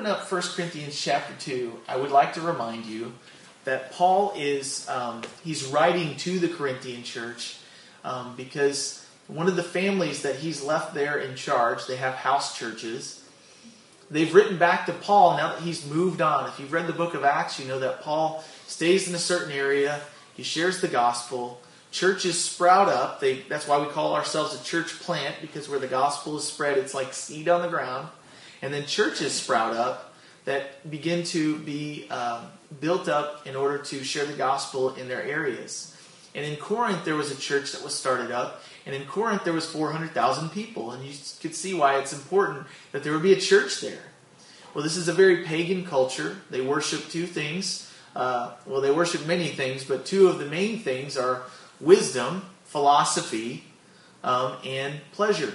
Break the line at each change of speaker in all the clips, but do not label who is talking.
open up 1 Corinthians chapter 2, I would like to remind you that Paul is um, he's writing to the Corinthian church um, because one of the families that he's left there in charge, they have house churches. They've written back to Paul now that he's moved on. If you've read the book of Acts, you know that Paul stays in a certain area, he shares the gospel. Churches sprout up. They, that's why we call ourselves a church plant because where the gospel is spread, it's like seed on the ground. And then churches sprout up that begin to be um, built up in order to share the gospel in their areas. And in Corinth, there was a church that was started up, and in Corinth, there was 400,000 people, and you could see why it's important that there would be a church there. Well, this is a very pagan culture. They worship two things. Uh, well, they worship many things, but two of the main things are wisdom, philosophy, um, and pleasure.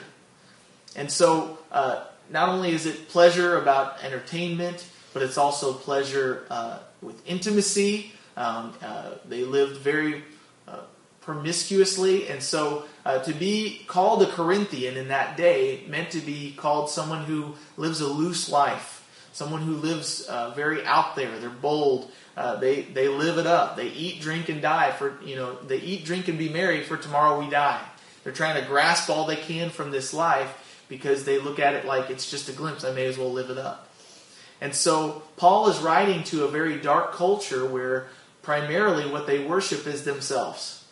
And so, uh, not only is it pleasure about entertainment, but it's also pleasure uh, with intimacy. Um, uh, they lived very uh, promiscuously, and so uh, to be called a Corinthian in that day meant to be called someone who lives a loose life, someone who lives uh, very out there. They're bold. Uh, they they live it up. They eat, drink, and die for you know. They eat, drink, and be merry for tomorrow we die. They're trying to grasp all they can from this life because they look at it like it's just a glimpse. I may as well live it up. And so Paul is writing to a very dark culture where primarily what they worship is themselves.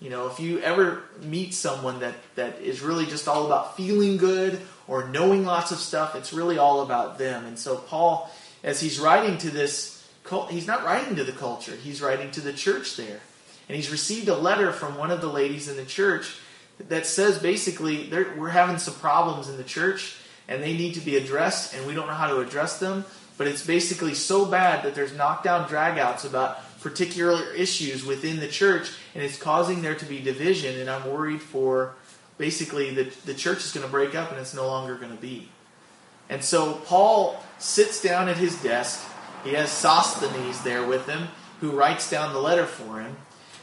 You know, if you ever meet someone that, that is really just all about feeling good or knowing lots of stuff, it's really all about them. And so Paul, as he's writing to this, he's not writing to the culture, he's writing to the church there. And he's received a letter from one of the ladies in the church that says basically we're having some problems in the church and they need to be addressed, and we don't know how to address them. But it's basically so bad that there's knockdown dragouts about particular issues within the church, and it's causing there to be division. And I'm worried for basically that the church is going to break up and it's no longer going to be. And so Paul sits down at his desk. He has Sosthenes there with him, who writes down the letter for him.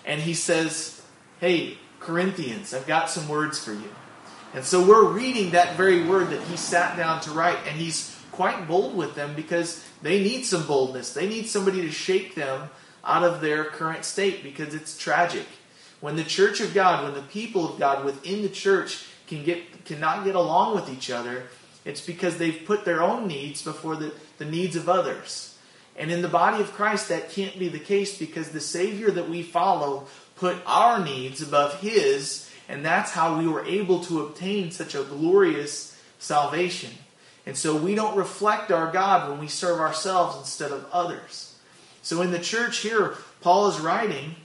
And he says, Hey, Corinthians, I've got some words for you. And so we're reading that very word that he sat down to write, and he's quite bold with them because they need some boldness. They need somebody to shake them out of their current state because it's tragic. When the church of God, when the people of God within the church can get cannot get along with each other, it's because they've put their own needs before the, the needs of others. And in the body of Christ, that can't be the case because the Savior that we follow put our needs above His and that's how we were able to obtain such a glorious salvation. And so we don't reflect our God when we serve ourselves instead of others. So in the church here, Paul is writing,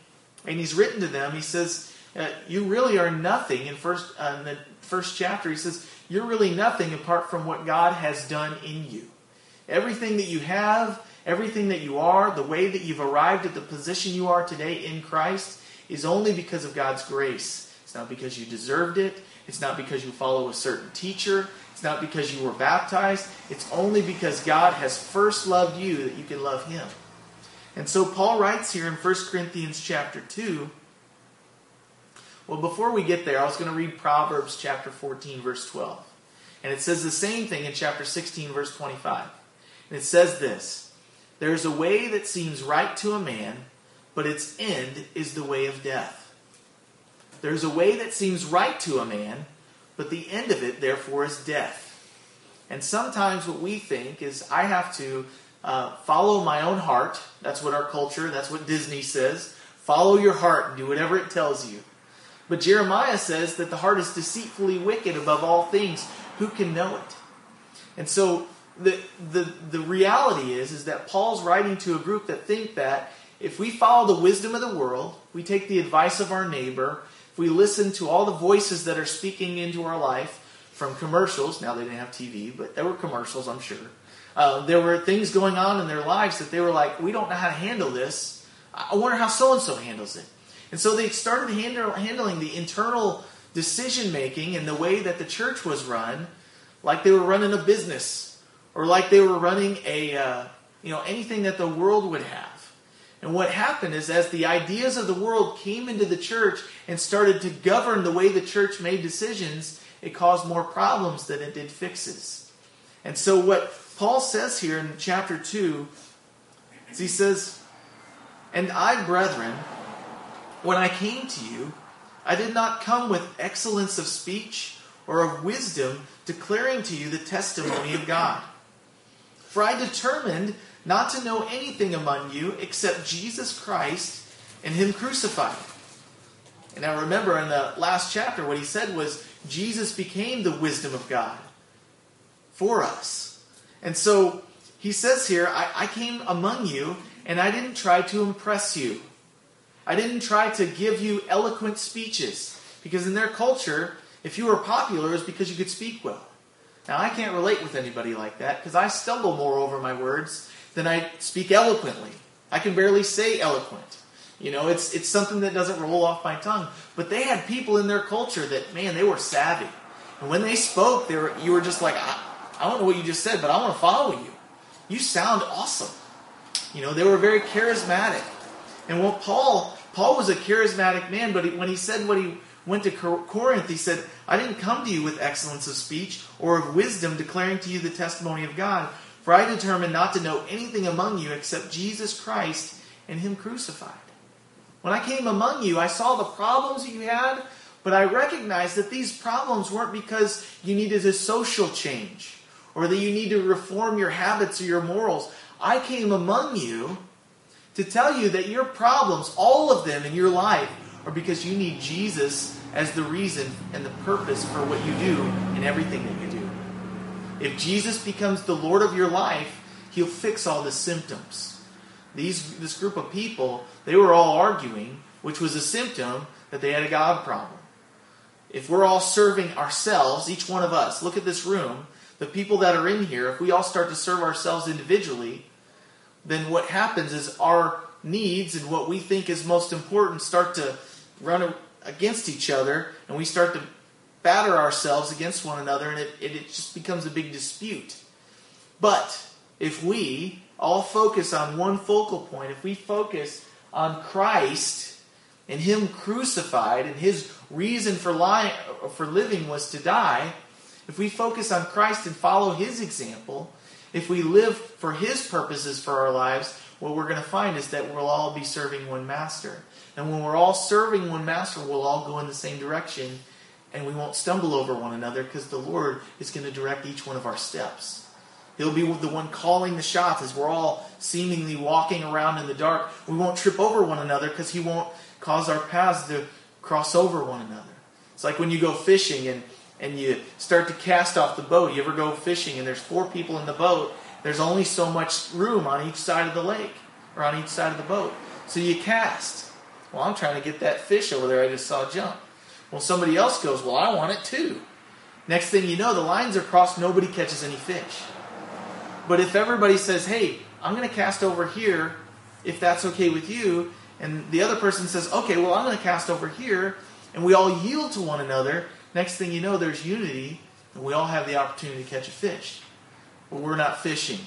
and he's written to them. He says, uh, "You really are nothing." In first, uh, in the first chapter, he says, "You're really nothing apart from what God has done in you. Everything that you have, everything that you are, the way that you've arrived at the position you are today in Christ, is only because of God's grace." It's not because you deserved it. It's not because you follow a certain teacher. It's not because you were baptized. It's only because God has first loved you that you can love him. And so Paul writes here in 1 Corinthians chapter 2. Well, before we get there, I was going to read Proverbs chapter 14, verse 12. And it says the same thing in chapter 16, verse 25. And it says this There is a way that seems right to a man, but its end is the way of death. There's a way that seems right to a man, but the end of it, therefore, is death. And sometimes what we think is I have to uh, follow my own heart. That's what our culture, that's what Disney says. Follow your heart and do whatever it tells you. But Jeremiah says that the heart is deceitfully wicked above all things. Who can know it? And so the, the, the reality is, is that Paul's writing to a group that think that if we follow the wisdom of the world, we take the advice of our neighbor, if we listen to all the voices that are speaking into our life from commercials, now they didn't have TV, but there were commercials, I'm sure. Uh, there were things going on in their lives that they were like, we don't know how to handle this. I wonder how so and so handles it. And so they started handle, handling the internal decision making and the way that the church was run, like they were running a business or like they were running a, uh, you know, anything that the world would have. And what happened is, as the ideas of the world came into the church and started to govern the way the church made decisions, it caused more problems than it did fixes. And so, what Paul says here in chapter 2, he says, And I, brethren, when I came to you, I did not come with excellence of speech or of wisdom, declaring to you the testimony of God. For I determined not to know anything among you except Jesus Christ and Him crucified. And I remember in the last chapter, what he said was Jesus became the wisdom of God for us. And so he says here, I, I came among you and I didn't try to impress you. I didn't try to give you eloquent speeches. Because in their culture, if you were popular, it was because you could speak well. Now, I can't relate with anybody like that because I stumble more over my words than I speak eloquently. I can barely say eloquent. You know, it's it's something that doesn't roll off my tongue. But they had people in their culture that, man, they were savvy. And when they spoke, they were, you were just like, I, I don't know what you just said, but I want to follow you. You sound awesome. You know, they were very charismatic. And what Paul, Paul was a charismatic man, but he, when he said what he went to Corinth, he said, I didn't come to you with excellence of speech or of wisdom, declaring to you the testimony of God. For I determined not to know anything among you except Jesus Christ and Him crucified. When I came among you, I saw the problems that you had, but I recognized that these problems weren't because you needed a social change or that you need to reform your habits or your morals. I came among you to tell you that your problems, all of them in your life, are because you need Jesus as the reason and the purpose for what you do and everything that you do. If Jesus becomes the Lord of your life, he'll fix all the symptoms. These, this group of people, they were all arguing, which was a symptom that they had a God problem. If we're all serving ourselves, each one of us, look at this room, the people that are in here, if we all start to serve ourselves individually, then what happens is our needs and what we think is most important start to run against each other, and we start to batter ourselves against one another, and it, it, it just becomes a big dispute. But if we all focus on one focal point, if we focus on Christ and Him crucified and His reason for, lying, for living was to die, if we focus on Christ and follow His example, if we live for His purposes for our lives, what we're going to find is that we'll all be serving one master. And when we're all serving one master, we'll all go in the same direction and we won't stumble over one another because the Lord is going to direct each one of our steps. He'll be the one calling the shots as we're all seemingly walking around in the dark. We won't trip over one another because He won't cause our paths to cross over one another. It's like when you go fishing and, and you start to cast off the boat. You ever go fishing and there's four people in the boat. There's only so much room on each side of the lake or on each side of the boat. So you cast. Well, I'm trying to get that fish over there I just saw jump. Well, somebody else goes, Well, I want it too. Next thing you know, the lines are crossed, nobody catches any fish. But if everybody says, Hey, I'm going to cast over here, if that's okay with you, and the other person says, Okay, well, I'm going to cast over here, and we all yield to one another, next thing you know, there's unity, and we all have the opportunity to catch a fish. But we're not fishing,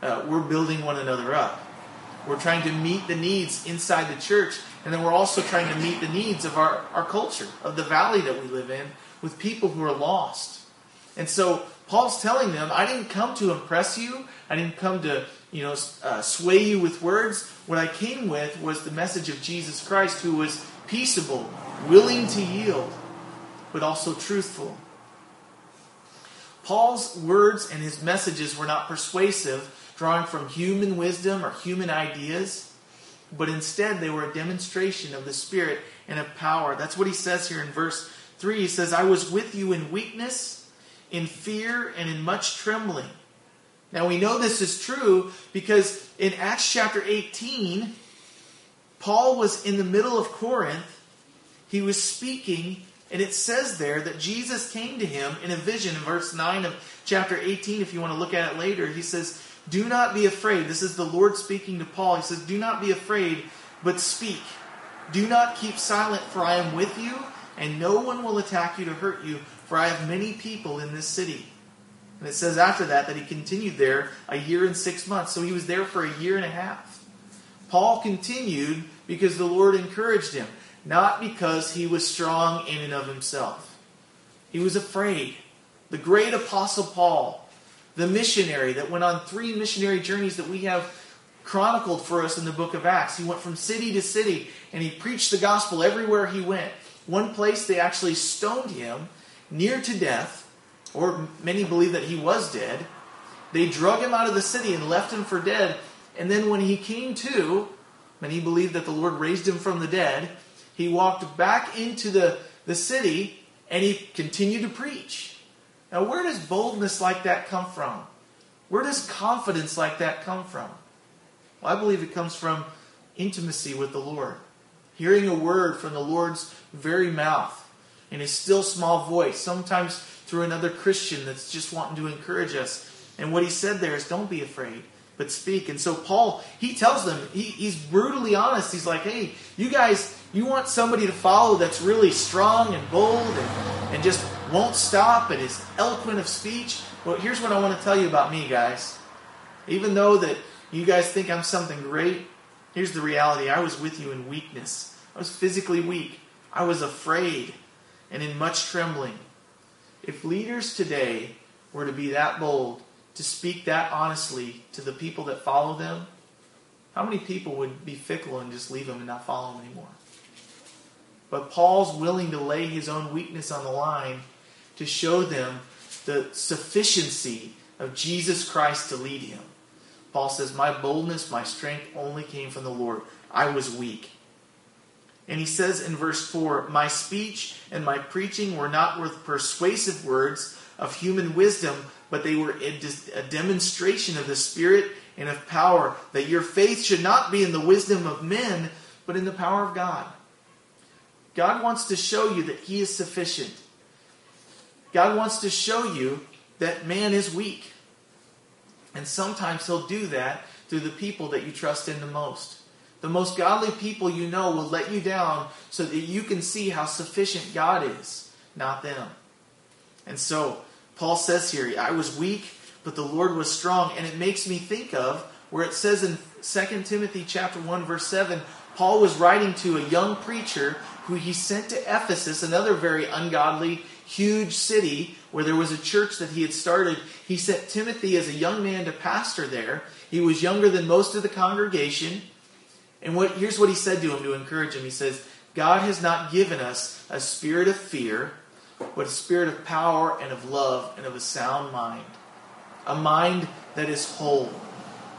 uh, we're building one another up. We're trying to meet the needs inside the church, and then we're also trying to meet the needs of our, our culture, of the valley that we live in, with people who are lost. And so Paul's telling them, I didn't come to impress you. I didn't come to, you know, uh, sway you with words. What I came with was the message of Jesus Christ, who was peaceable, willing to yield, but also truthful. Paul's words and his messages were not persuasive, drawing from human wisdom or human ideas, but instead they were a demonstration of the Spirit and of power. That's what he says here in verse 3. He says, I was with you in weakness, in fear, and in much trembling. Now we know this is true because in Acts chapter 18, Paul was in the middle of Corinth. He was speaking, and it says there that Jesus came to him in a vision in verse 9 of chapter 18. If you want to look at it later, he says, do not be afraid. This is the Lord speaking to Paul. He says, Do not be afraid, but speak. Do not keep silent, for I am with you, and no one will attack you to hurt you, for I have many people in this city. And it says after that that he continued there a year and six months. So he was there for a year and a half. Paul continued because the Lord encouraged him, not because he was strong in and of himself. He was afraid. The great apostle Paul the missionary that went on three missionary journeys that we have chronicled for us in the book of Acts. He went from city to city and he preached the gospel everywhere he went. One place they actually stoned him near to death, or many believe that he was dead. They drug him out of the city and left him for dead. And then when he came to, and he believed that the Lord raised him from the dead, he walked back into the, the city and he continued to preach. Now, where does boldness like that come from? Where does confidence like that come from? Well, I believe it comes from intimacy with the Lord. Hearing a word from the Lord's very mouth in his still small voice, sometimes through another Christian that's just wanting to encourage us. And what he said there is don't be afraid, but speak. And so Paul, he tells them, he, he's brutally honest. He's like, hey, you guys, you want somebody to follow that's really strong and bold and, and just won't stop and is eloquent of speech? Well, here's what I want to tell you about me, guys. Even though that you guys think I'm something great, here's the reality. I was with you in weakness. I was physically weak. I was afraid and in much trembling. If leaders today were to be that bold, to speak that honestly to the people that follow them, how many people would be fickle and just leave them and not follow them anymore? But Paul's willing to lay his own weakness on the line to show them the sufficiency of Jesus Christ to lead him. Paul says, My boldness, my strength only came from the Lord. I was weak. And he says in verse 4 My speech and my preaching were not with persuasive words of human wisdom, but they were a demonstration of the Spirit and of power, that your faith should not be in the wisdom of men, but in the power of God. God wants to show you that He is sufficient. God wants to show you that man is weak. And sometimes He'll do that through the people that you trust in the most. The most godly people you know will let you down so that you can see how sufficient God is, not them. And so, Paul says here, I was weak, but the Lord was strong. And it makes me think of where it says in 2 Timothy chapter 1, verse 7, Paul was writing to a young preacher who he sent to Ephesus, another very ungodly, huge city where there was a church that he had started. He sent Timothy as a young man to pastor there. He was younger than most of the congregation. And what, here's what he said to him to encourage him. He says, God has not given us a spirit of fear, but a spirit of power and of love and of a sound mind. A mind that is whole.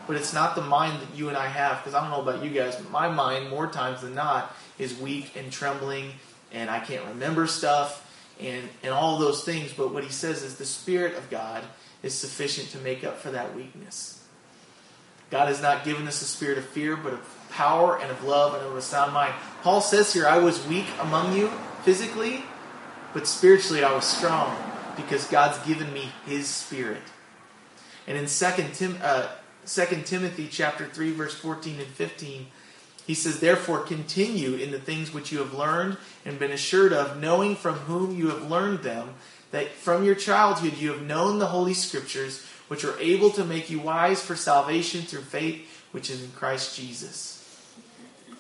But it's not the mind that you and I have, because I don't know about you guys, but my mind, more times than not, is weak and trembling, and I can't remember stuff and, and all those things. But what he says is the Spirit of God is sufficient to make up for that weakness. God has not given us a spirit of fear, but of power and of love and of a sound mind. Paul says here, I was weak among you physically, but spiritually I was strong because God's given me his spirit. And in 2 Tim, uh, 2 Timothy chapter 3 verse 14 and 15, he says, Therefore continue in the things which you have learned and been assured of, knowing from whom you have learned them, that from your childhood you have known the Holy Scriptures, which are able to make you wise for salvation through faith which is in Christ Jesus.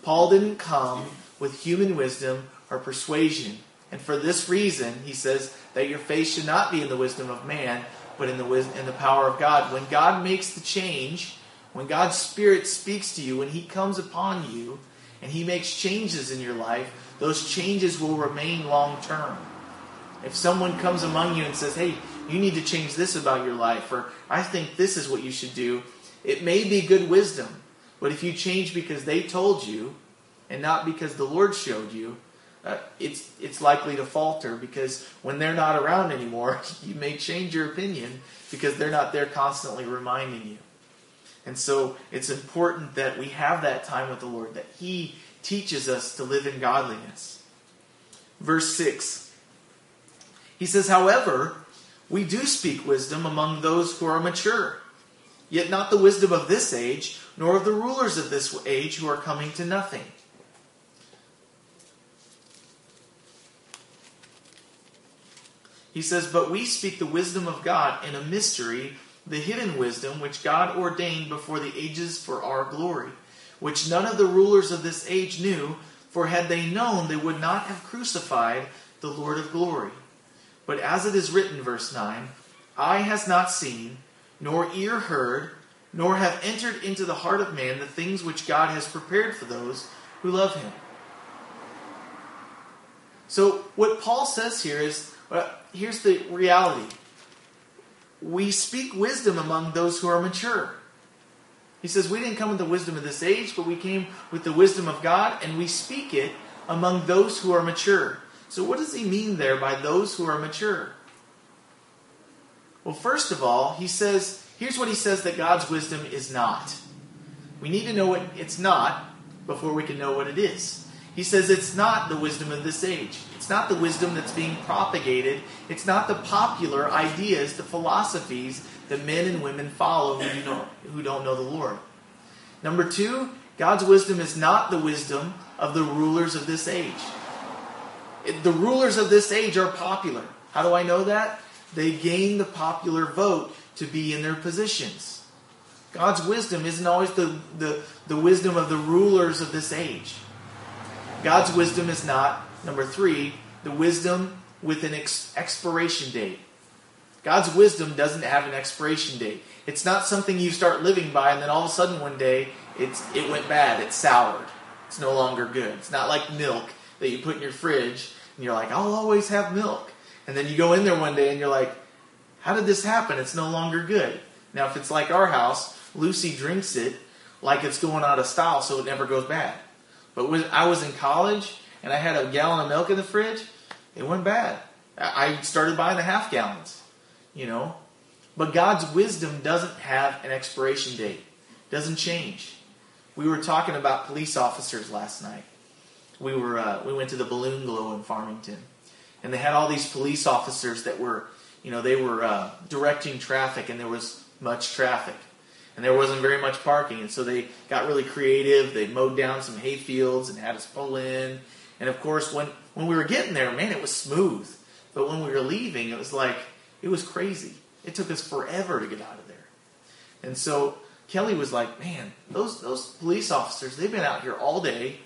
Paul didn't come with human wisdom or persuasion. And for this reason, he says that your faith should not be in the wisdom of man, but in the wisdom, in the power of God. When God makes the change, when God's Spirit speaks to you, when He comes upon you, and He makes changes in your life, those changes will remain long term. If someone comes among you and says, "Hey, you need to change this about your life," or "I think this is what you should do," it may be good wisdom. But if you change because they told you and not because the Lord showed you, uh, it's it's likely to falter because when they're not around anymore, you may change your opinion because they're not there constantly reminding you. And so it's important that we have that time with the Lord, that He teaches us to live in godliness. Verse 6. He says, However, we do speak wisdom among those who are mature yet not the wisdom of this age, nor of the rulers of this age who are coming to nothing. He says, But we speak the wisdom of God in a mystery, the hidden wisdom which God ordained before the ages for our glory, which none of the rulers of this age knew, for had they known, they would not have crucified the Lord of glory. But as it is written, verse 9, Eye has not seen, nor ear heard, nor have entered into the heart of man the things which God has prepared for those who love him. So, what Paul says here is uh, here's the reality we speak wisdom among those who are mature. He says, We didn't come with the wisdom of this age, but we came with the wisdom of God, and we speak it among those who are mature. So, what does he mean there by those who are mature? Well, first of all, he says, here's what he says that God's wisdom is not. We need to know what it's not before we can know what it is. He says it's not the wisdom of this age. It's not the wisdom that's being propagated. It's not the popular ideas, the philosophies that men and women follow who, do know, who don't know the Lord. Number two, God's wisdom is not the wisdom of the rulers of this age. The rulers of this age are popular. How do I know that? They gain the popular vote to be in their positions. God's wisdom isn't always the, the, the wisdom of the rulers of this age. God's wisdom is not, number three, the wisdom with an ex- expiration date. God's wisdom doesn't have an expiration date. It's not something you start living by and then all of a sudden one day it's, it went bad, it's soured, it's no longer good. It's not like milk that you put in your fridge and you're like, I'll always have milk. And then you go in there one day and you're like, how did this happen? It's no longer good. Now, if it's like our house, Lucy drinks it like it's going out of style so it never goes bad. But when I was in college and I had a gallon of milk in the fridge, it went bad. I started buying the half gallons, you know. But God's wisdom doesn't have an expiration date, doesn't change. We were talking about police officers last night. We were uh, we went to the Balloon Glow in Farmington, and they had all these police officers that were, you know, they were uh, directing traffic, and there was much traffic, and there wasn't very much parking, and so they got really creative. They mowed down some hay fields and had us pull in, and of course, when when we were getting there, man, it was smooth, but when we were leaving, it was like it was crazy. It took us forever to get out of there, and so Kelly was like, "Man, those those police officers, they've been out here all day."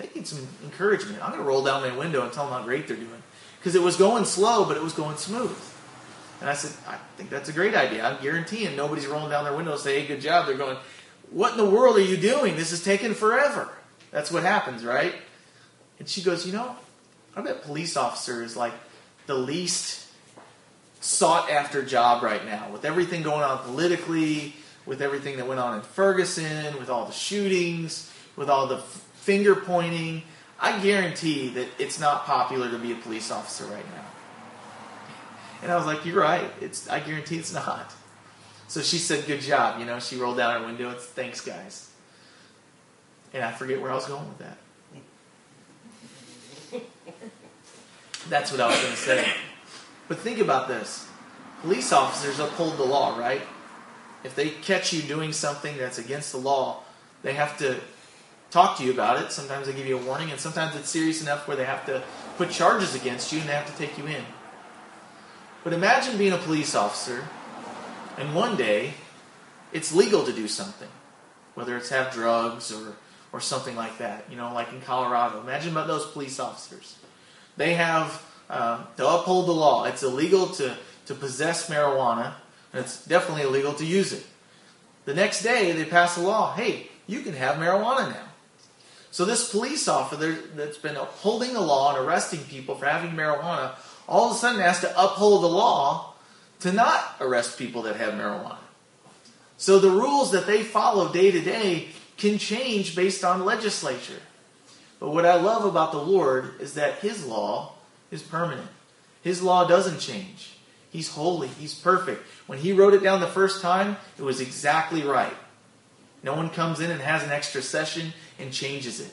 they need some encouragement. I'm going to roll down my window and tell them how great they're doing. Because it was going slow, but it was going smooth. And I said, I think that's a great idea. I'm guaranteeing nobody's rolling down their window and say, hey, good job. They're going, what in the world are you doing? This is taking forever. That's what happens, right? And she goes, you know, I bet police officer is like the least sought after job right now with everything going on politically, with everything that went on in Ferguson, with all the shootings, with all the finger pointing. I guarantee that it's not popular to be a police officer right now. And I was like, "You're right. It's. I guarantee it's not." So she said, "Good job." You know, she rolled down her window. It's thanks, guys. And I forget where I was going with that. That's what I was going to say. But think about this: police officers uphold the law, right? If they catch you doing something that's against the law, they have to talk to you about it. Sometimes they give you a warning, and sometimes it's serious enough where they have to put charges against you and they have to take you in. But imagine being a police officer, and one day it's legal to do something, whether it's have drugs or, or something like that, you know, like in Colorado. Imagine about those police officers. They have uh, to uphold the law. It's illegal to, to possess marijuana, and it's definitely illegal to use it. The next day, they pass a law hey, you can have marijuana now. So this police officer that's been upholding the law and arresting people for having marijuana, all of a sudden has to uphold the law to not arrest people that have marijuana. So the rules that they follow day to day can change based on legislature. But what I love about the Lord is that His law is permanent. His law doesn't change. He's holy. He's perfect. When He wrote it down the first time, it was exactly right. No one comes in and has an extra session and changes it.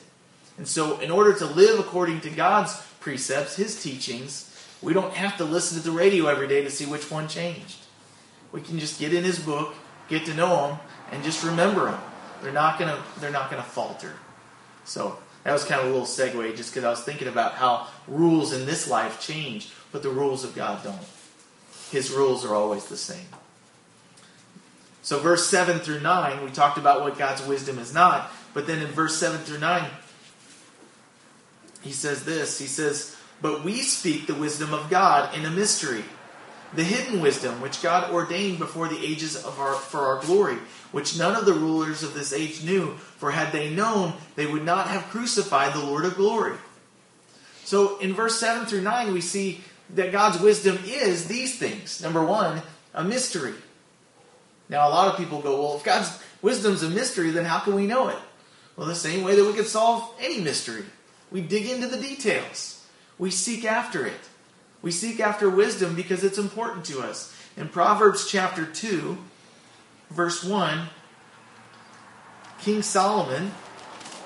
And so, in order to live according to God's precepts, His teachings, we don't have to listen to the radio every day to see which one changed. We can just get in His book, get to know Him, and just remember Him. They're not gonna they're not gonna falter. So that was kind of a little segue, just because I was thinking about how rules in this life change, but the rules of God don't. His rules are always the same. So, verse 7 through 9, we talked about what God's wisdom is not. But then in verse 7 through 9, he says this He says, But we speak the wisdom of God in a mystery, the hidden wisdom which God ordained before the ages of our, for our glory, which none of the rulers of this age knew, for had they known, they would not have crucified the Lord of glory. So in verse 7 through 9, we see that God's wisdom is these things. Number one, a mystery. Now, a lot of people go, well, if God's wisdom's a mystery, then how can we know it? Well, the same way that we could solve any mystery. We dig into the details. We seek after it. We seek after wisdom because it's important to us. In Proverbs chapter 2, verse 1, King Solomon,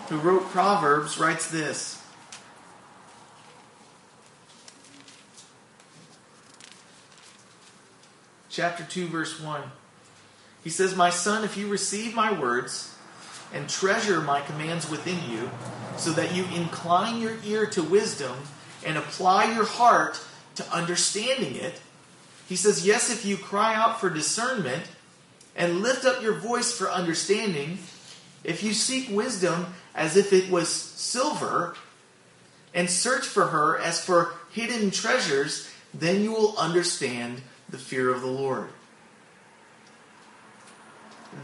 who wrote Proverbs, writes this. Chapter 2, verse 1. He says, My son, if you receive my words and treasure my commands within you, so that you incline your ear to wisdom and apply your heart to understanding it. He says, Yes, if you cry out for discernment and lift up your voice for understanding, if you seek wisdom as if it was silver and search for her as for hidden treasures, then you will understand the fear of the Lord.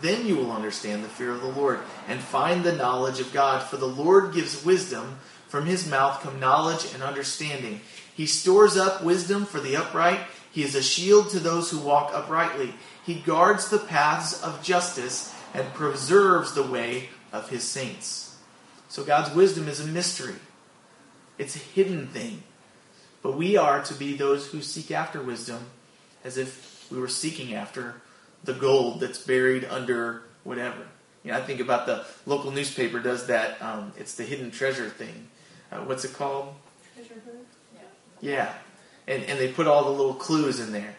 Then you will understand the fear of the Lord and find the knowledge of God. For the Lord gives wisdom. From his mouth come knowledge and understanding. He stores up wisdom for the upright. He is a shield to those who walk uprightly. He guards the paths of justice and preserves the way of his saints. So God's wisdom is a mystery, it's a hidden thing. But we are to be those who seek after wisdom as if we were seeking after the gold that's buried under whatever. You know, I think about the local newspaper does that. Um, it's the hidden treasure thing. Uh, what's it called? Treasure Hunt. Yeah. yeah. And, and they put all the little clues in there.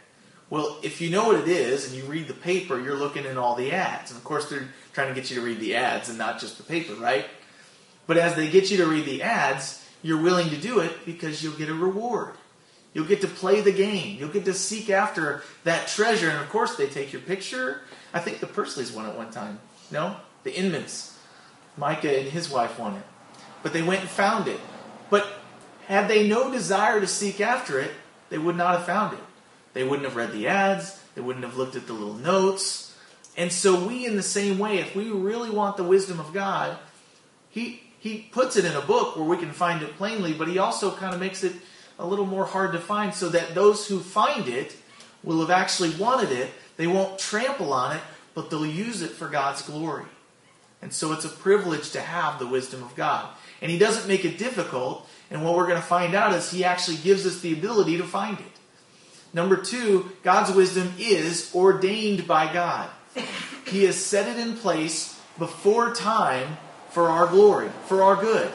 Well, if you know what it is and you read the paper, you're looking in all the ads. And of course, they're trying to get you to read the ads and not just the paper, right? But as they get you to read the ads, you're willing to do it because you'll get a reward. You'll get to play the game. You'll get to seek after that treasure. And of course, they take your picture. I think the Pursleys won it one time. No? The Inmans. Micah and his wife won it. But they went and found it. But had they no desire to seek after it, they would not have found it. They wouldn't have read the ads, they wouldn't have looked at the little notes. And so we in the same way, if we really want the wisdom of God, he he puts it in a book where we can find it plainly, but he also kind of makes it a little more hard to find so that those who find it will have actually wanted it. They won't trample on it, but they'll use it for God's glory. And so it's a privilege to have the wisdom of God. And he doesn't make it difficult. And what we're going to find out is he actually gives us the ability to find it. Number two, God's wisdom is ordained by God. He has set it in place before time for our glory, for our good.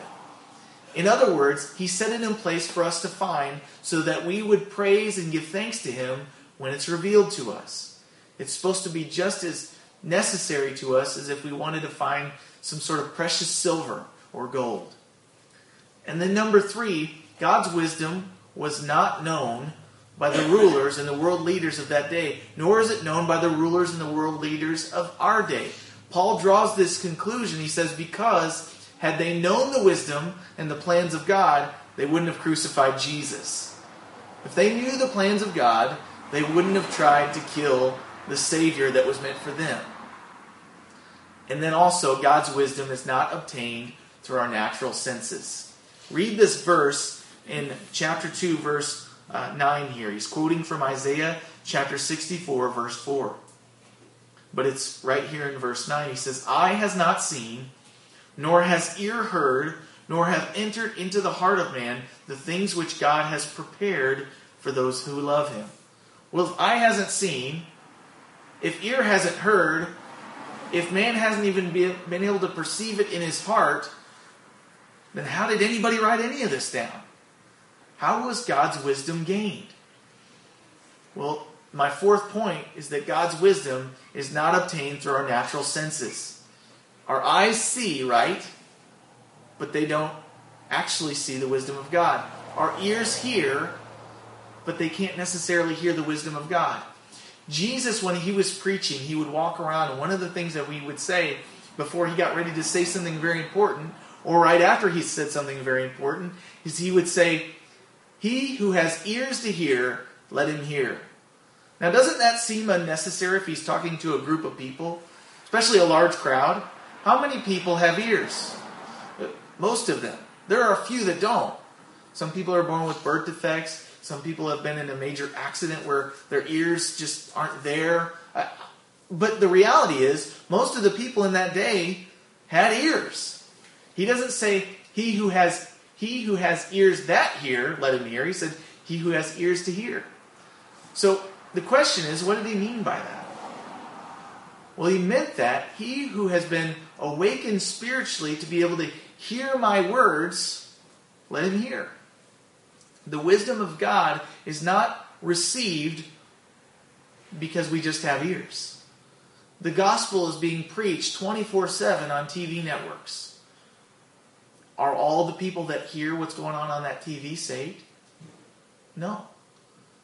In other words, He set it in place for us to find so that we would praise and give thanks to Him when it's revealed to us. It's supposed to be just as necessary to us as if we wanted to find some sort of precious silver or gold. And then, number three, God's wisdom was not known by the rulers and the world leaders of that day, nor is it known by the rulers and the world leaders of our day. Paul draws this conclusion. He says, Because had they known the wisdom and the plans of God, they wouldn't have crucified Jesus. If they knew the plans of God, they wouldn't have tried to kill the Savior that was meant for them. And then also, God's wisdom is not obtained through our natural senses. Read this verse in chapter 2, verse uh, 9 here. He's quoting from Isaiah chapter 64, verse 4. But it's right here in verse 9. He says, Eye has not seen, nor has ear heard, nor have entered into the heart of man the things which God has prepared for those who love him. Well, if eye hasn't seen, if ear hasn't heard, if man hasn't even been able to perceive it in his heart, then how did anybody write any of this down? How was God's wisdom gained? Well, my fourth point is that God's wisdom is not obtained through our natural senses. Our eyes see, right? But they don't actually see the wisdom of God. Our ears hear, but they can't necessarily hear the wisdom of God. Jesus, when he was preaching, he would walk around, and one of the things that we would say before he got ready to say something very important or right after he said something very important, is he would say, He who has ears to hear, let him hear. Now, doesn't that seem unnecessary if he's talking to a group of people, especially a large crowd? How many people have ears? Most of them. There are a few that don't. Some people are born with birth defects. Some people have been in a major accident where their ears just aren't there. Uh, but the reality is, most of the people in that day had ears. He doesn't say he who has he who has ears that hear, let him hear. He said he who has ears to hear. So the question is, what did he mean by that? Well, he meant that he who has been awakened spiritually to be able to hear my words, let him hear. The wisdom of God is not received because we just have ears. The gospel is being preached 24 7 on TV networks. Are all the people that hear what's going on on that TV saved? No.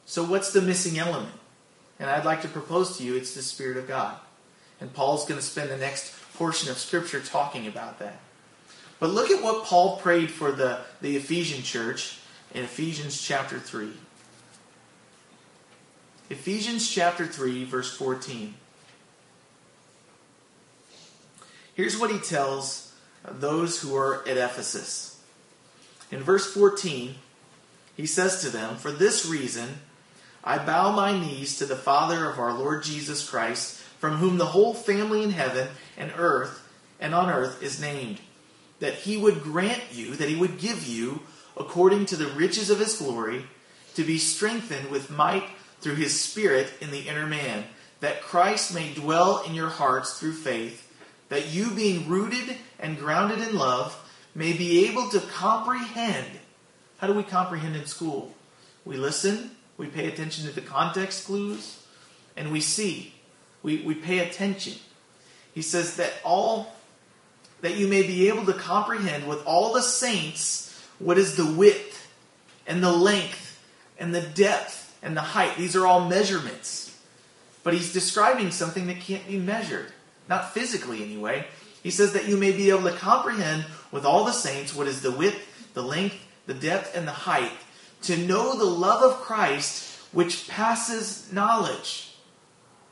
So, what's the missing element? And I'd like to propose to you it's the Spirit of God. And Paul's going to spend the next portion of Scripture talking about that. But look at what Paul prayed for the, the Ephesian church in Ephesians chapter 3. Ephesians chapter 3, verse 14. Here's what he tells those who are at Ephesus. In verse 14, he says to them, For this reason, I bow my knees to the Father of our Lord Jesus Christ, from whom the whole family in heaven and earth and on earth is named, that he would grant you, that he would give you, according to the riches of his glory, to be strengthened with might through his Spirit in the inner man, that Christ may dwell in your hearts through faith, that you, being rooted and grounded in love, may be able to comprehend. How do we comprehend in school? We listen, we pay attention to the context clues, and we see. We, we pay attention. He says that all that you may be able to comprehend with all the saints what is the width and the length and the depth and the height. These are all measurements. But he's describing something that can't be measured, not physically anyway. He says that you may be able to comprehend with all the saints what is the width, the length, the depth, and the height to know the love of Christ which passes knowledge.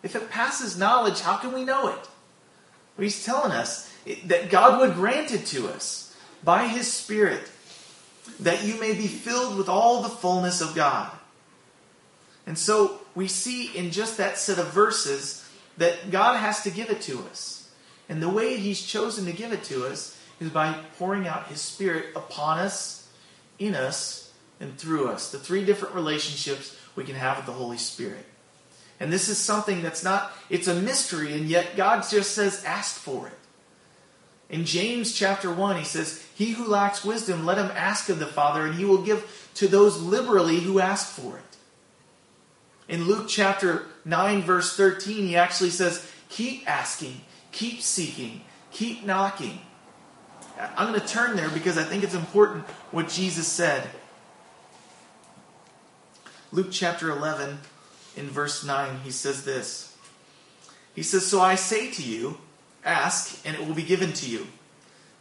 If it passes knowledge, how can we know it? Well, he's telling us that God would grant it to us by his Spirit, that you may be filled with all the fullness of God. And so we see in just that set of verses that God has to give it to us. And the way he's chosen to give it to us is by pouring out his Spirit upon us, in us, and through us. The three different relationships we can have with the Holy Spirit. And this is something that's not, it's a mystery, and yet God just says, ask for it. In James chapter 1, he says, He who lacks wisdom, let him ask of the Father, and he will give to those liberally who ask for it. In Luke chapter 9, verse 13, he actually says, Keep asking, keep seeking, keep knocking. I'm going to turn there because I think it's important what Jesus said. Luke chapter 11, in verse 9, he says this. He says, So I say to you, ask, and it will be given to you.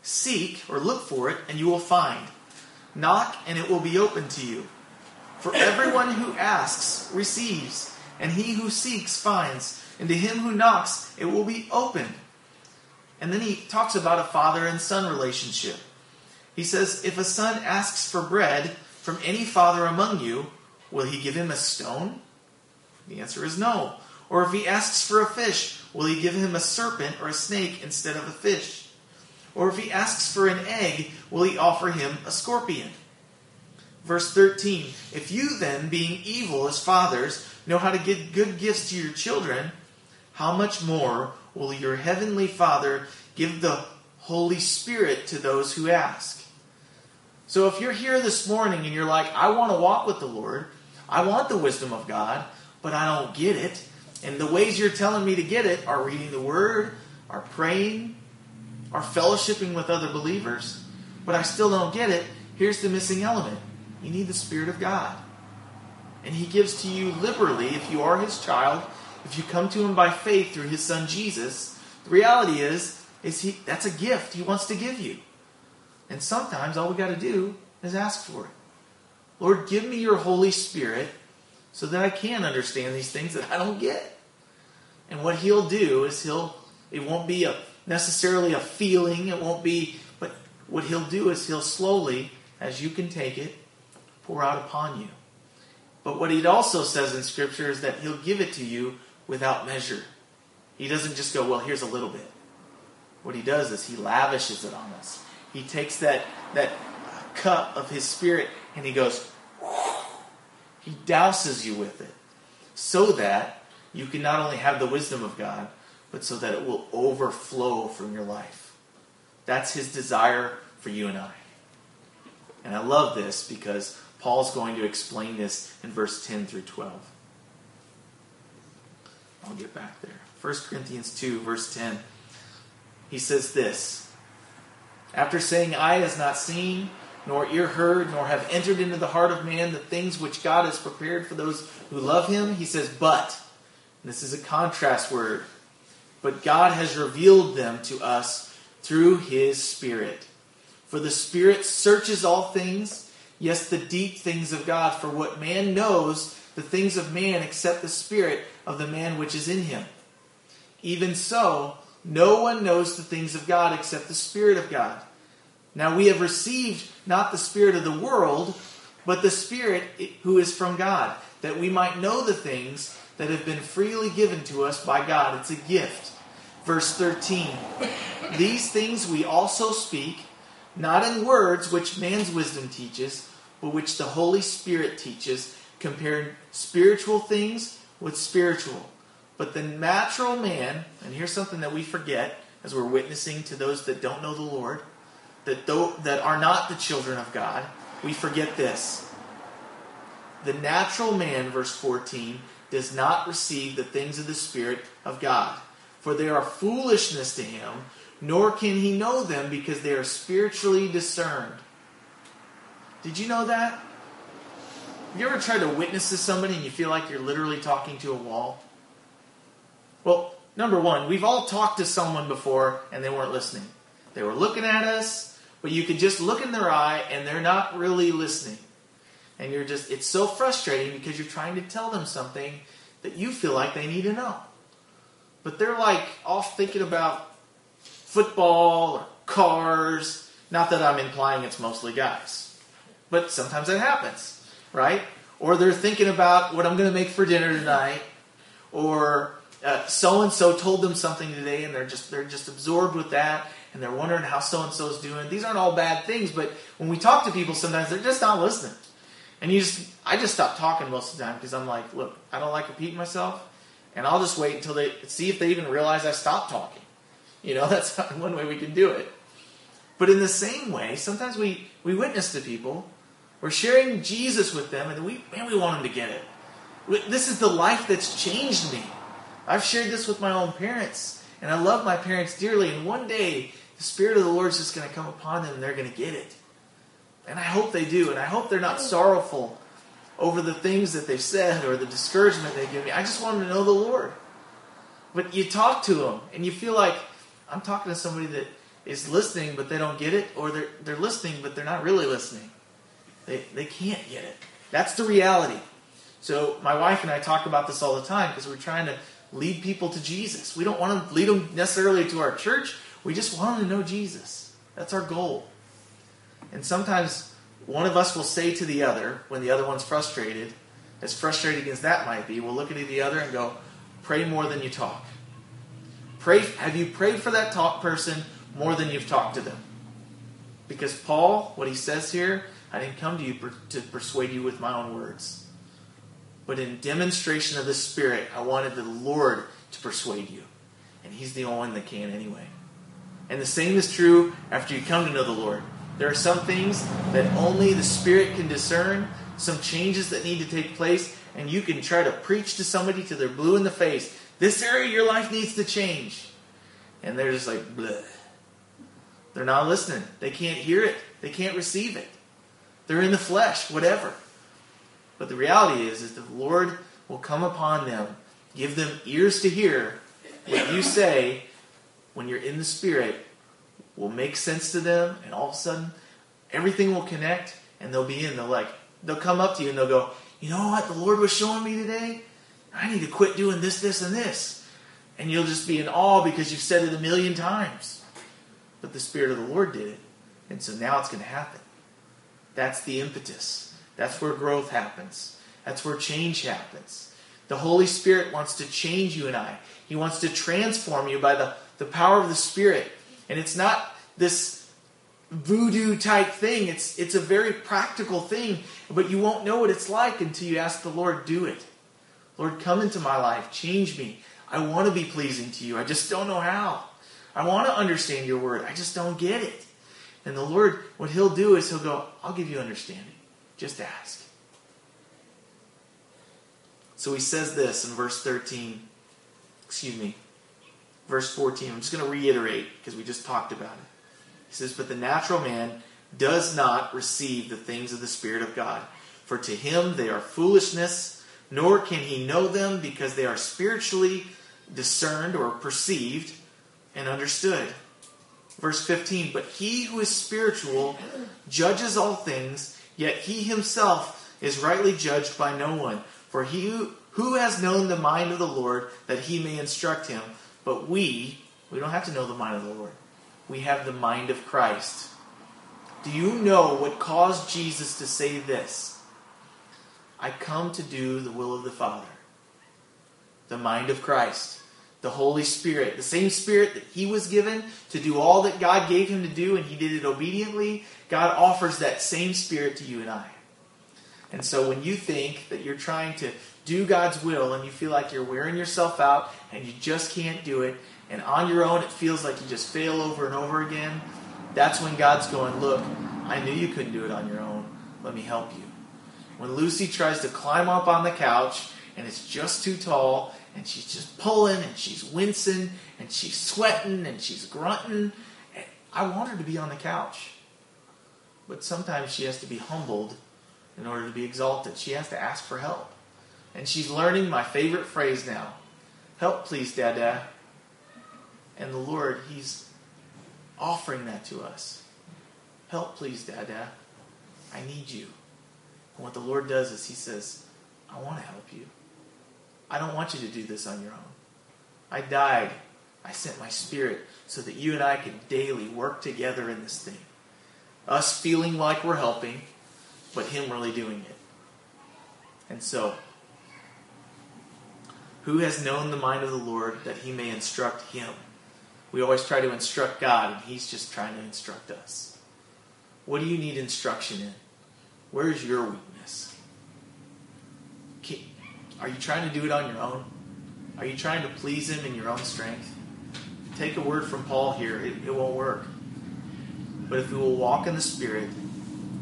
Seek, or look for it, and you will find. Knock, and it will be open to you. For everyone who asks receives, and he who seeks finds, and to him who knocks it will be opened. And then he talks about a father and son relationship. He says, If a son asks for bread from any father among you, Will he give him a stone? The answer is no. Or if he asks for a fish, will he give him a serpent or a snake instead of a fish? Or if he asks for an egg, will he offer him a scorpion? Verse 13 If you then, being evil as fathers, know how to give good gifts to your children, how much more will your heavenly Father give the Holy Spirit to those who ask? So if you're here this morning and you're like, I want to walk with the Lord, I want the wisdom of God, but I don't get it. And the ways you're telling me to get it are reading the Word, are praying, are fellowshipping with other believers, but I still don't get it. Here's the missing element you need the Spirit of God. And He gives to you liberally if you are His child, if you come to Him by faith through His Son Jesus. The reality is, is he, that's a gift He wants to give you. And sometimes all we got to do is ask for it. Lord, give me your Holy Spirit so that I can understand these things that I don't get. And what he'll do is he'll it won't be a necessarily a feeling, it won't be but what he'll do is he'll slowly as you can take it pour out upon you. But what he also says in scripture is that he'll give it to you without measure. He doesn't just go, well, here's a little bit. What he does is he lavishes it on us. He takes that that cup of his spirit and he goes he douses you with it so that you can not only have the wisdom of God, but so that it will overflow from your life. That's his desire for you and I. And I love this because Paul's going to explain this in verse 10 through 12. I'll get back there. 1 Corinthians 2, verse 10. He says this After saying, Eye has not seen, nor ear heard, nor have entered into the heart of man the things which God has prepared for those who love him, he says, But, this is a contrast word, but God has revealed them to us through his Spirit. For the Spirit searches all things, yes, the deep things of God. For what man knows, the things of man, except the Spirit of the man which is in him. Even so, no one knows the things of God except the Spirit of God. Now we have received not the Spirit of the world, but the Spirit who is from God, that we might know the things that have been freely given to us by God. It's a gift. Verse 13 These things we also speak, not in words which man's wisdom teaches, but which the Holy Spirit teaches, comparing spiritual things with spiritual. But the natural man, and here's something that we forget as we're witnessing to those that don't know the Lord that, though, that are not the children of God, we forget this. The natural man, verse 14, does not receive the things of the Spirit of God, for they are foolishness to him, nor can he know them because they are spiritually discerned. Did you know that? Have you ever tried to witness to somebody and you feel like you're literally talking to a wall? Well, number one, we've all talked to someone before and they weren't listening. They were looking at us, but you can just look in their eye and they're not really listening. And you're just, it's so frustrating because you're trying to tell them something that you feel like they need to know. But they're like off thinking about football or cars. Not that I'm implying it's mostly guys, but sometimes it happens, right? Or they're thinking about what I'm going to make for dinner tonight, or so and so told them something today, and they're just they're just absorbed with that, and they're wondering how so and so is doing. These aren't all bad things, but when we talk to people, sometimes they're just not listening. And you just, I just stop talking most of the time because I'm like, look, I don't like repeating myself, and I'll just wait until they see if they even realize I stopped talking. You know, that's one way we can do it. But in the same way, sometimes we we witness to people, we're sharing Jesus with them, and we man, we want them to get it. This is the life that's changed me. I've shared this with my own parents, and I love my parents dearly. And one day the Spirit of the Lord is just going to come upon them and they're going to get it. And I hope they do. And I hope they're not sorrowful over the things that they've said or the discouragement they give me. I just want them to know the Lord. But you talk to them and you feel like I'm talking to somebody that is listening but they don't get it, or they're, they're listening but they're not really listening. They, they can't get it. That's the reality. So my wife and I talk about this all the time because we're trying to lead people to Jesus. We don't want to lead them necessarily to our church. We just want them to know Jesus. That's our goal. And sometimes one of us will say to the other, when the other one's frustrated, as frustrating as that might be, we'll look at the other and go, pray more than you talk. Pray, have you prayed for that talk person more than you've talked to them? Because Paul, what he says here, I didn't come to you per, to persuade you with my own words. But in demonstration of the Spirit, I wanted the Lord to persuade you. And He's the only one that can anyway. And the same is true after you come to know the Lord. There are some things that only the Spirit can discern, some changes that need to take place, and you can try to preach to somebody till they're blue in the face. This area of your life needs to change. And they're just like, bleh. They're not listening. They can't hear it. They can't receive it. They're in the flesh, whatever. But the reality is, is the Lord will come upon them, give them ears to hear what you say, when you're in the Spirit, will make sense to them, and all of a sudden, everything will connect, and they'll be in. They'll like, they'll come up to you and they'll go, you know what the Lord was showing me today? I need to quit doing this, this, and this. And you'll just be in awe because you've said it a million times. But the Spirit of the Lord did it. And so now it's going to happen. That's the impetus. That's where growth happens. That's where change happens. The Holy Spirit wants to change you and I. He wants to transform you by the, the power of the Spirit. And it's not this voodoo type thing. It's it's a very practical thing, but you won't know what it's like until you ask the Lord, do it. Lord, come into my life, change me. I want to be pleasing to you. I just don't know how. I want to understand your word. I just don't get it. And the Lord, what He'll do is He'll go, I'll give you understanding. Just ask. So He says this in verse 13. Excuse me. Verse 14. I'm just going to reiterate because we just talked about it. He says, But the natural man does not receive the things of the Spirit of God, for to him they are foolishness, nor can he know them because they are spiritually discerned or perceived and understood. Verse 15 But he who is spiritual judges all things, yet he himself is rightly judged by no one. For he who, who has known the mind of the Lord that he may instruct him? But we, we don't have to know the mind of the Lord we have the mind of Christ. Do you know what caused Jesus to say this? I come to do the will of the Father. The mind of Christ. The Holy Spirit. The same Spirit that He was given to do all that God gave Him to do, and He did it obediently. God offers that same Spirit to you and I. And so when you think that you're trying to do God's will and you feel like you're wearing yourself out and you just can't do it, and on your own it feels like you just fail over and over again, that's when God's going, Look, I knew you couldn't do it on your own. Let me help you. When Lucy tries to climb up on the couch and it's just too tall, and she's just pulling and she's wincing and she's sweating and she's grunting, I want her to be on the couch. But sometimes she has to be humbled in order to be exalted. She has to ask for help. And she's learning my favorite phrase now Help, please, Dada. And the Lord, He's offering that to us. Help, please, Dada. I need you. And what the Lord does is He says, I want to help you. I don't want you to do this on your own. I died. I sent my spirit so that you and I could daily work together in this thing. Us feeling like we're helping, but Him really doing it. And so, who has known the mind of the Lord that He may instruct him? We always try to instruct God, and He's just trying to instruct us. What do you need instruction in? Where's your weakness? Are you trying to do it on your own? Are you trying to please Him in your own strength? Take a word from Paul here, it, it won't work. But if we will walk in the Spirit,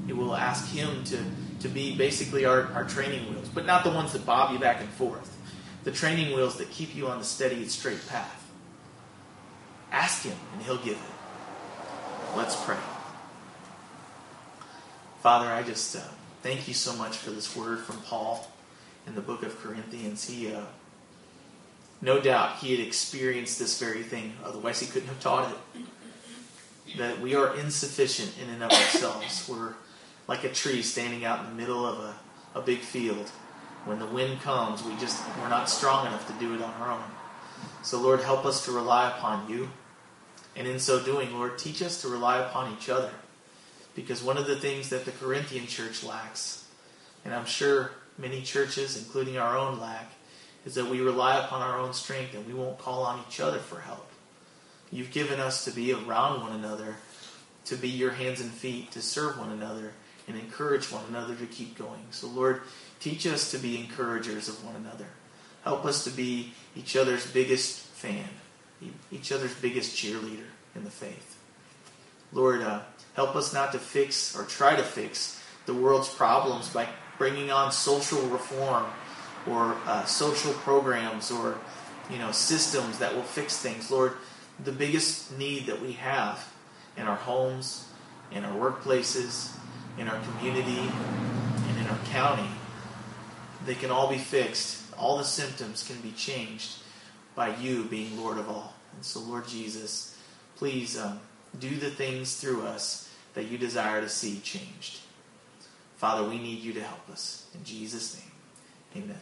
it will ask Him to, to be basically our, our training wheels, but not the ones that bob you back and forth. The training wheels that keep you on the steady and straight path. Ask Him, and He'll give it. Let's pray. Father, I just uh, thank you so much for this word from Paul in the book of Corinthians. He, uh, no doubt, he had experienced this very thing, otherwise, he couldn't have taught it. That we are insufficient in and of ourselves. We're like a tree standing out in the middle of a, a big field. When the wind comes, we just, we're not strong enough to do it on our own. So, Lord, help us to rely upon you. And in so doing, Lord, teach us to rely upon each other. Because one of the things that the Corinthian church lacks, and I'm sure many churches, including our own, lack, is that we rely upon our own strength and we won't call on each other for help. You've given us to be around one another, to be your hands and feet, to serve one another, and encourage one another to keep going. So, Lord, teach us to be encouragers of one another. Help us to be each other's biggest fan each other's biggest cheerleader in the faith. Lord, uh, help us not to fix or try to fix the world's problems by bringing on social reform or uh, social programs or you know systems that will fix things. Lord, the biggest need that we have in our homes, in our workplaces, in our community, and in our county, they can all be fixed. All the symptoms can be changed by you being Lord of all. And so, Lord Jesus, please um, do the things through us that you desire to see changed. Father, we need you to help us. In Jesus' name, amen.